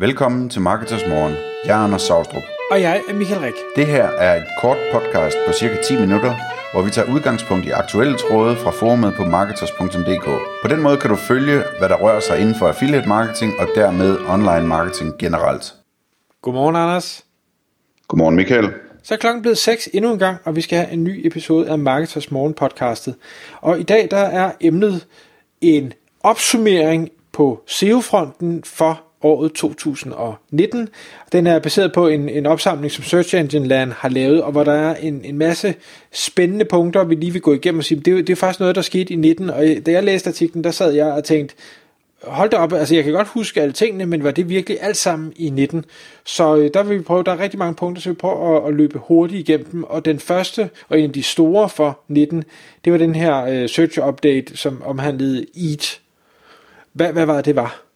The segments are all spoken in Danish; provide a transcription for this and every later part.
Velkommen til Marketers Morgen. Jeg er Anders Saustrup. Og jeg er Michael Rik. Det her er et kort podcast på cirka 10 minutter, hvor vi tager udgangspunkt i aktuelle tråde fra forumet på marketers.dk. På den måde kan du følge, hvad der rører sig inden for affiliate marketing og dermed online marketing generelt. Godmorgen, Anders. Godmorgen, Michael. Så er klokken blevet 6 endnu en gang, og vi skal have en ny episode af Marketers Morgen podcastet. Og i dag der er emnet en opsummering på SEO-fronten for året 2019. Den er baseret på en, en opsamling, som Search Engine Land har lavet, og hvor der er en, en masse spændende punkter, vi lige vil gå igennem og sige, det, er, det er faktisk noget, der skete i 19, og da jeg læste artiklen, der sad jeg og tænkte, hold da op, altså jeg kan godt huske alle tingene, men var det virkelig alt sammen i 19? Så øh, der vil vi prøve, der er rigtig mange punkter, så vi prøver at, at løbe hurtigt igennem dem, og den første, og en af de store for 19, det var den her øh, search update, som omhandlede EAT. Hvad, hvad var det, det var?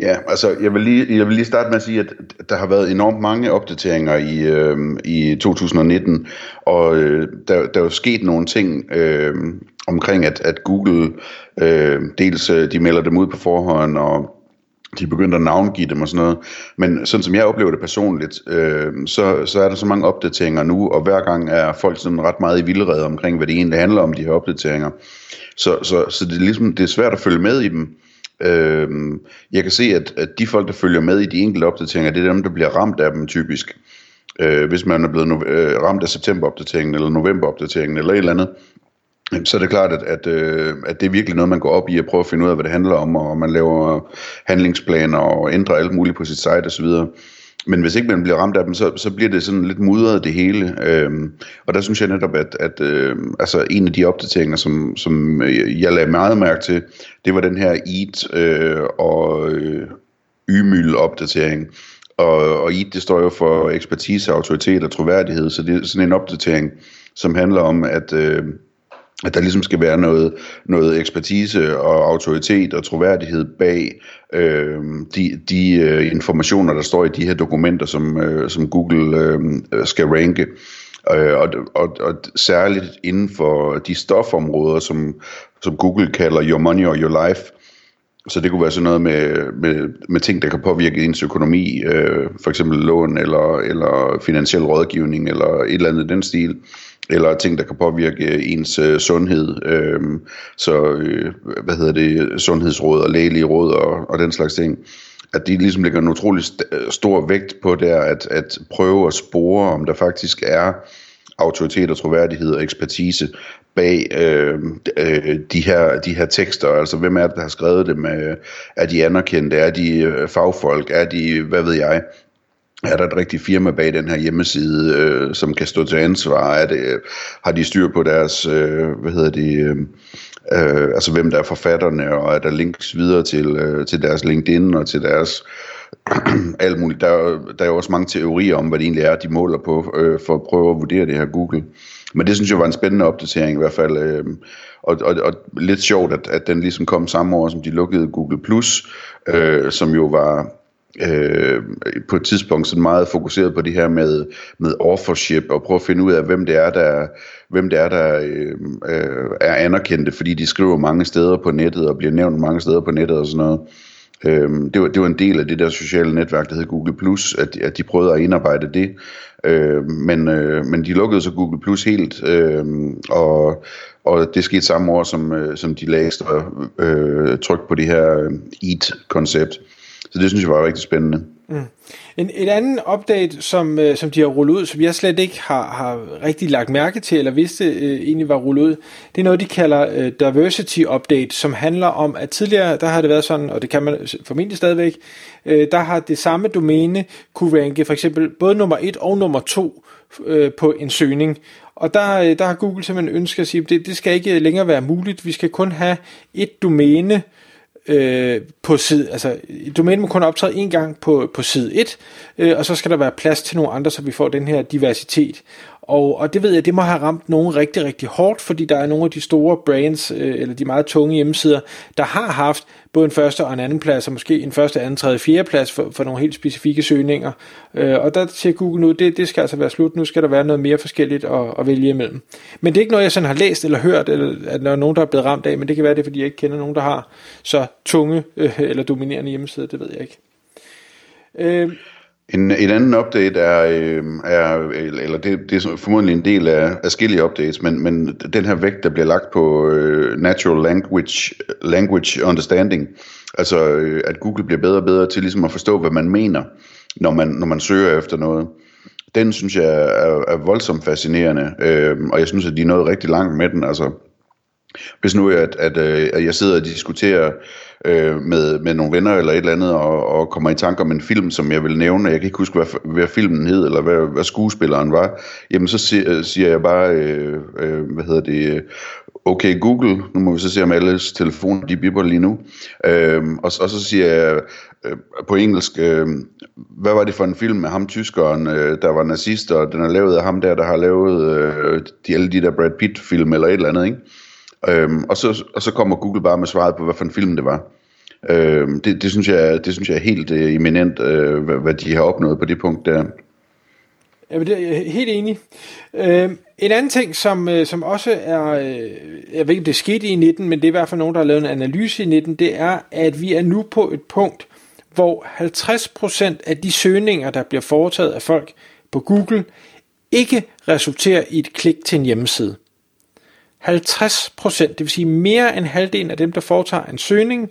Ja, altså jeg vil, lige, jeg vil lige starte med at sige, at der har været enormt mange opdateringer i, øh, i 2019, og øh, der, der er jo sket nogle ting øh, omkring, at, at Google øh, dels øh, de melder dem ud på forhånd, og de begyndte at navngive dem og sådan noget. Men sådan som jeg oplever det personligt, øh, så, så er der så mange opdateringer nu, og hver gang er folk sådan ret meget i vildrede omkring, hvad det egentlig handler om, de her opdateringer. Så, så, så det, er ligesom, det er svært at følge med i dem. Øh, jeg kan se, at, at de folk, der følger med i de enkelte opdateringer, det er dem, der bliver ramt af dem typisk. Øh, hvis man er blevet no- øh, ramt af septemberopdateringen, eller novemberopdateringen, eller et eller andet, så er det klart, at, at, øh, at det er virkelig noget, man går op i at prøve at finde ud af, hvad det handler om, og man laver handlingsplaner og ændrer alt muligt på sit site osv. Men hvis ikke man bliver ramt af dem, så, så bliver det sådan lidt mudret det hele. Øhm, og der synes jeg netop, at, at øh, altså en af de opdateringer, som, som øh, jeg lagde meget mærke til, det var den her EAT øh, og øh, YMYL opdatering. Og, og EAT, det står jo for ekspertise, autoritet og troværdighed, så det er sådan en opdatering, som handler om, at... Øh, at der ligesom skal være noget, noget ekspertise og autoritet og troværdighed bag øh, de, de øh, informationer, der står i de her dokumenter, som, øh, som Google øh, skal ranke. Øh, og, og, og særligt inden for de stofområder, som, som Google kalder your money or your life. Så det kunne være sådan noget med, med, med ting, der kan påvirke ens økonomi, øh, for eksempel lån eller, eller finansiel rådgivning eller et eller andet den stil eller ting, der kan påvirke øh, ens øh, sundhed. Øh, så, øh, hvad hedder det, sundhedsråd og lægelige råd og, og den slags ting. At de ligesom lægger en utrolig st- øh, stor vægt på der, at, at prøve at spore, om der faktisk er autoritet og troværdighed og ekspertise bag øh, øh de, her, de her tekster. Altså, hvem er det, der har skrevet dem? Er de anerkendte? Er de fagfolk? Er de, hvad ved jeg? Er der et rigtigt firma bag den her hjemmeside, øh, som kan stå til ansvar? Er det, øh, har de styr på deres, øh, hvad hedder det, øh, øh, altså hvem der er forfatterne, og er der links videre til, øh, til deres LinkedIn og til deres alt muligt. Der, der er jo også mange teorier om, hvad det egentlig er, de måler på, øh, for at prøve at vurdere det her Google. Men det synes jeg var en spændende opdatering i hvert fald, øh, og, og, og lidt sjovt, at, at den ligesom kom samme år, som de lukkede Google+, Plus, øh, som jo var øh, på et tidspunkt sådan meget fokuseret på det her med, med authorship og prøve at finde ud af, hvem det er, der, hvem det er, der øh, øh, er anerkendte, fordi de skriver mange steder på nettet og bliver nævnt mange steder på nettet og sådan noget. Øhm, det, var, det var en del af det der sociale netværk, der hed Google+, Plus, at, at de prøvede at indarbejde det. Øh, men, øh, men de lukkede så Google Plus helt, øh, og, og det skete samme år, som, øh, som de lagde ekstra øh, tryk på det her øh, EAT-koncept. Så det synes jeg var rigtig spændende. Mm. En, en anden update, som, øh, som de har rullet ud, som jeg slet ikke har, har rigtig lagt mærke til, eller vidste øh, egentlig var rullet ud, det er noget, de kalder øh, Diversity Update, som handler om, at tidligere, der har det været sådan, og det kan man formentlig stadigvæk, øh, der har det samme domæne kunne ranke for eksempel både nummer 1 og nummer 2 øh, på en søgning. Og der, øh, der har Google simpelthen ønsket at sige, at det, det skal ikke længere være muligt, vi skal kun have et domæne, øh, Øh, på side, altså domænet må kun optræde en gang på, på side 1, øh, og så skal der være plads til nogle andre, så vi får den her diversitet. Og, og det ved jeg, det må have ramt nogen rigtig, rigtig hårdt, fordi der er nogle af de store brands, øh, eller de meget tunge hjemmesider, der har haft både en første og en anden plads, og måske en første, anden, tredje, fjerde plads for, for nogle helt specifikke søgninger. Øh, og der siger Google nu, det, det skal altså være slut, nu skal der være noget mere forskelligt at, at vælge imellem. Men det er ikke noget, jeg sådan har læst eller hørt, eller at der er nogen, der er blevet ramt af, men det kan være det, fordi jeg ikke kender nogen, der har så tunge øh, eller dominerende hjemmesider, det ved jeg ikke. Øh, en, en anden update er, øh, er eller det, det er formodentlig en del af forskellige updates, men, men den her vægt, der bliver lagt på øh, natural language, language understanding, altså øh, at Google bliver bedre og bedre til ligesom at forstå, hvad man mener, når man, når man søger efter noget. Den synes jeg er, er voldsomt fascinerende, øh, og jeg synes, at de er nået rigtig langt med den. Altså, hvis nu at, at, øh, at jeg sidder og diskuterer øh, med, med nogle venner eller et eller andet, og, og kommer i tanke om en film, som jeg vil nævne, jeg kan ikke huske, hvad, hvad filmen hed, eller hvad, hvad skuespilleren var, jamen så siger, øh, siger jeg bare, øh, øh, hvad hedder det, okay Google, nu må vi så se om alles telefoner, de bipper lige nu, øh, og, og så siger jeg øh, på engelsk, øh, hvad var det for en film med ham tyskeren, øh, der var nazist, og den er lavet af ham der, der har lavet øh, de, alle de der Brad Pitt film, eller et eller andet, ikke? Øhm, og, så, og så kommer Google bare med svaret på, hvad for en film det var. Øhm, det, det, synes jeg, det synes jeg er helt øh, eminent, øh, hvad, hvad de har opnået på det punkt der. Ja, det er jeg helt enig. Øhm, en anden ting, som, øh, som også er, øh, jeg ved ikke om det skete i 19, men det er i hvert fald nogen, der har lavet en analyse i 19, det er, at vi er nu på et punkt, hvor 50% af de søgninger, der bliver foretaget af folk på Google, ikke resulterer i et klik til en hjemmeside. 50 procent, det vil sige mere end halvdelen af dem, der foretager en søgning,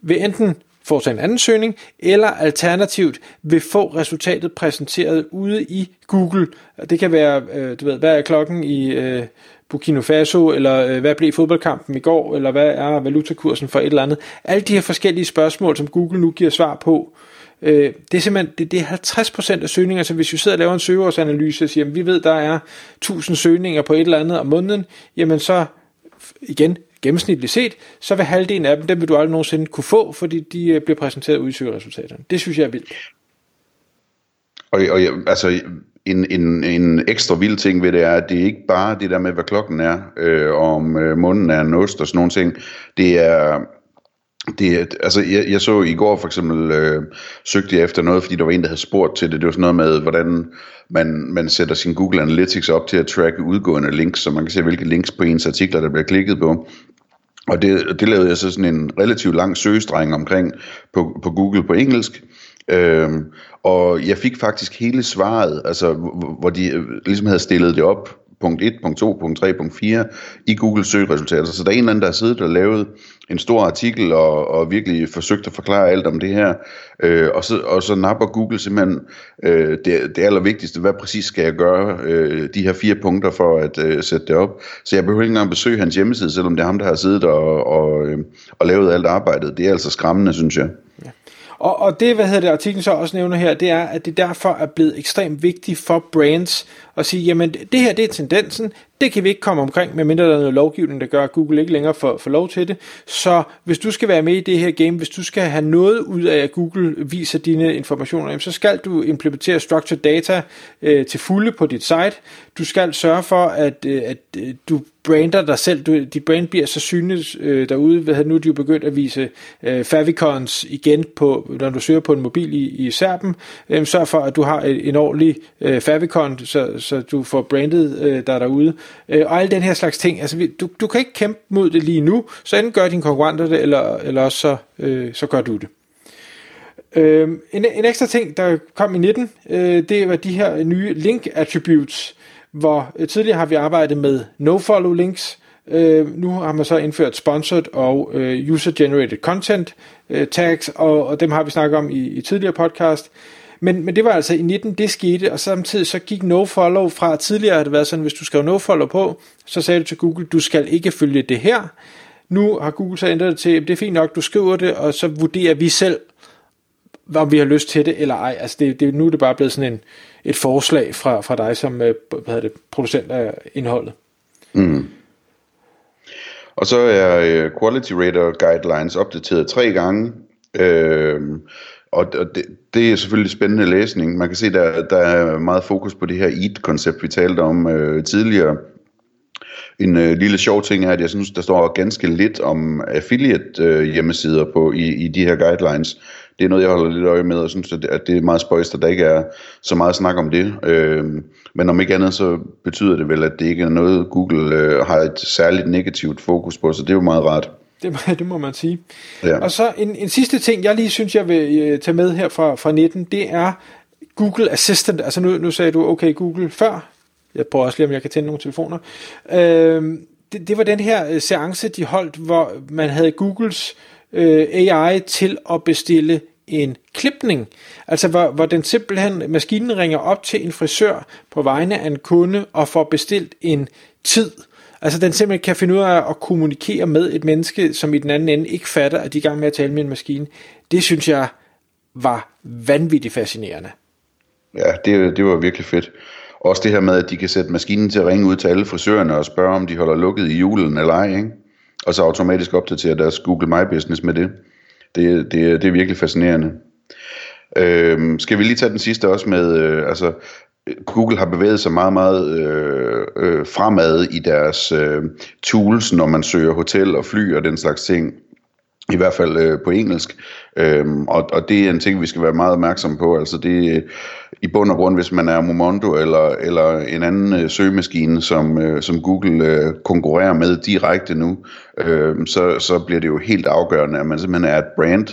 vil enten foretage en anden søgning, eller alternativt vil få resultatet præsenteret ude i Google. Det kan være, øh, du ved, hvad er klokken i øh, Burkina Faso, eller øh, hvad blev fodboldkampen i går, eller hvad er valutakursen for et eller andet. Alle de her forskellige spørgsmål, som Google nu giver svar på, Øh, det er simpelthen det, det er 50% af søgninger, så hvis vi sidder og laver en søgeårsanalyse og siger, at vi ved, der er 1000 søgninger på et eller andet om måneden, jamen så igen, gennemsnitligt set, så vil halvdelen af dem, dem vil du aldrig nogensinde kunne få, fordi de øh, bliver præsenteret ud i søgeresultaterne. Det synes jeg er vildt. Og, og altså, en, en, en ekstra vild ting ved det er, at det er ikke bare det der med, hvad klokken er, øh, om øh, munden er en ost og sådan nogle ting. Det er, det, altså, jeg, jeg så i går for eksempel, øh, søgte jeg efter noget, fordi der var en, der havde spurgt til det. Det var sådan noget med, hvordan man, man sætter sin Google Analytics op til at tracke udgående links, så man kan se, hvilke links på ens artikler, der bliver klikket på. Og det, det lavede jeg så sådan en relativt lang søgestreng omkring på, på Google på engelsk. Øhm, og jeg fik faktisk hele svaret, altså hvor de øh, ligesom havde stillet det op punkt 1, punkt 2, punkt 3, punkt 4 i Google søgeresultater. Så der er en eller anden, der har siddet og lavet en stor artikel og, og virkelig forsøgt at forklare alt om det her. Øh, og, så, og så napper Google simpelthen øh, det, det allervigtigste. Hvad præcis skal jeg gøre øh, de her fire punkter for at øh, sætte det op? Så jeg behøver ikke engang besøge hans hjemmeside, selvom det er ham, der har siddet og, og, øh, og lavet alt arbejdet. Det er altså skræmmende, synes jeg. Ja. Og, og det, hvad hedder det, artiklen så også nævner her, det er, at det derfor er blevet ekstremt vigtigt for brands at sige, jamen det her det er tendensen, det kan vi ikke komme omkring, medmindre der er noget lovgivning, der gør, at Google ikke længere får, får lov til det. Så hvis du skal være med i det her game, hvis du skal have noget ud af, at Google viser dine informationer, så skal du implementere structured data øh, til fulde på dit site. Du skal sørge for, at, øh, at øh, du brander dig selv, du, dit brand bliver så synligt øh, derude. Hvad nu er de jo begyndt at vise øh, favicons igen, på, når du søger på en mobil i, i Serben. Øh, sørg for, at du har en, en ordentlig øh, favicon, så, så du får brandet øh, dig derude. Øh, og alle den her slags ting. Altså, du, du kan ikke kæmpe mod det lige nu, så enten gør dine konkurrenter det, eller, eller også så, øh, så gør du det. Øh, en, en ekstra ting, der kom i 19, øh, det var de her nye link attributes, hvor øh, tidligere har vi arbejdet med no-follow links, Øh, nu har man så indført sponsored og øh, user-generated content øh, tags, og, og dem har vi snakket om i, i tidligere podcast. Men, men det var altså i 19, det skete, og samtidig så gik nofollow fra tidligere, har det været sådan, hvis du skrev nofollow på, så sagde du til Google, du skal ikke følge det her. Nu har Google så ændret det til, det er fint nok, du skriver det, og så vurderer vi selv, om vi har lyst til det eller ej. Altså det, det, nu er det bare blevet sådan en, et forslag fra, fra dig som øh, hvad hedder det, producent af indholdet. Mm. Og så er øh, Quality Rater Guidelines opdateret tre gange. Øh, og og det, det er selvfølgelig spændende læsning. Man kan se, der, der er meget fokus på det her EAT-koncept, vi talte om øh, tidligere. En øh, lille sjov ting er, at jeg synes, der står ganske lidt om affiliate øh, hjemmesider på i, i de her guidelines. Det er noget, jeg holder lidt øje med, og synes, at det er meget spøjst, at der ikke er så meget snak om det. Øh, men om ikke andet, så betyder det vel, at det ikke er noget, Google øh, har et særligt negativt fokus på, så det er jo meget rart. Det, det må man sige. Ja. Og så en, en sidste ting, jeg lige synes, jeg vil øh, tage med her fra, fra 19, det er Google Assistant. Altså nu, nu sagde du, okay, Google før. Jeg prøver også lige, om jeg kan tænde nogle telefoner. Øh, det, det var den her øh, seance, de holdt, hvor man havde Googles øh, AI til at bestille en klipning. Altså hvor, hvor den simpelthen, maskinen ringer op til en frisør på vegne af en kunde og får bestilt en tid. Altså den simpelthen kan finde ud af at kommunikere med et menneske, som i den anden ende ikke fatter, at de er i gang med at tale med en maskine. Det synes jeg var vanvittigt fascinerende. Ja, det, det var virkelig fedt. Også det her med, at de kan sætte maskinen til at ringe ud til alle frisørerne og spørge, om de holder lukket i julen eller ej, ikke? og så automatisk opdatere deres Google My Business med det. Det, det, det er virkelig fascinerende. Øhm, skal vi lige tage den sidste også med, øh, altså Google har bevæget sig meget, meget øh, øh, fremad i deres øh, tools, når man søger hotel og fly og den slags ting i hvert fald øh, på engelsk. Øhm, og, og det er en ting, vi skal være meget opmærksom på. Altså det i bund og grund, hvis man er Momondo eller, eller en anden øh, søgemaskine, som, øh, som Google øh, konkurrerer med direkte nu, øh, så, så bliver det jo helt afgørende, at man simpelthen er et brand,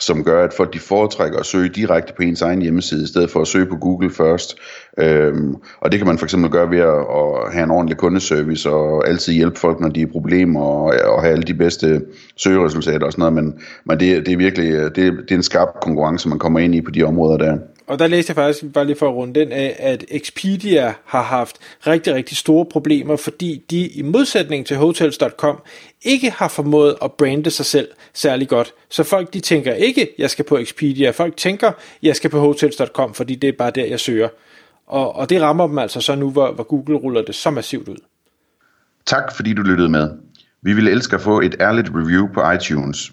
som gør, at folk de foretrækker at søge direkte på ens egen hjemmeside, i stedet for at søge på Google først. Øhm, og det kan man for eksempel gøre ved at, at have en ordentlig kundeservice, og altid hjælpe folk, når de er i problemer, og, og have alle de bedste søgeresultater og sådan noget, men, men det, det er virkelig det, det er en skarp konkurrence, man kommer ind i på de områder der og der læste jeg faktisk, bare lige for at runde den af, at Expedia har haft rigtig, rigtig store problemer, fordi de i modsætning til Hotels.com ikke har formået at brande sig selv særlig godt. Så folk de tænker ikke, jeg skal på Expedia. Folk tænker, jeg skal på Hotels.com, fordi det er bare der, jeg søger. Og, og det rammer dem altså så nu, hvor, hvor Google ruller det så massivt ud. Tak fordi du lyttede med. Vi ville elske at få et ærligt review på iTunes.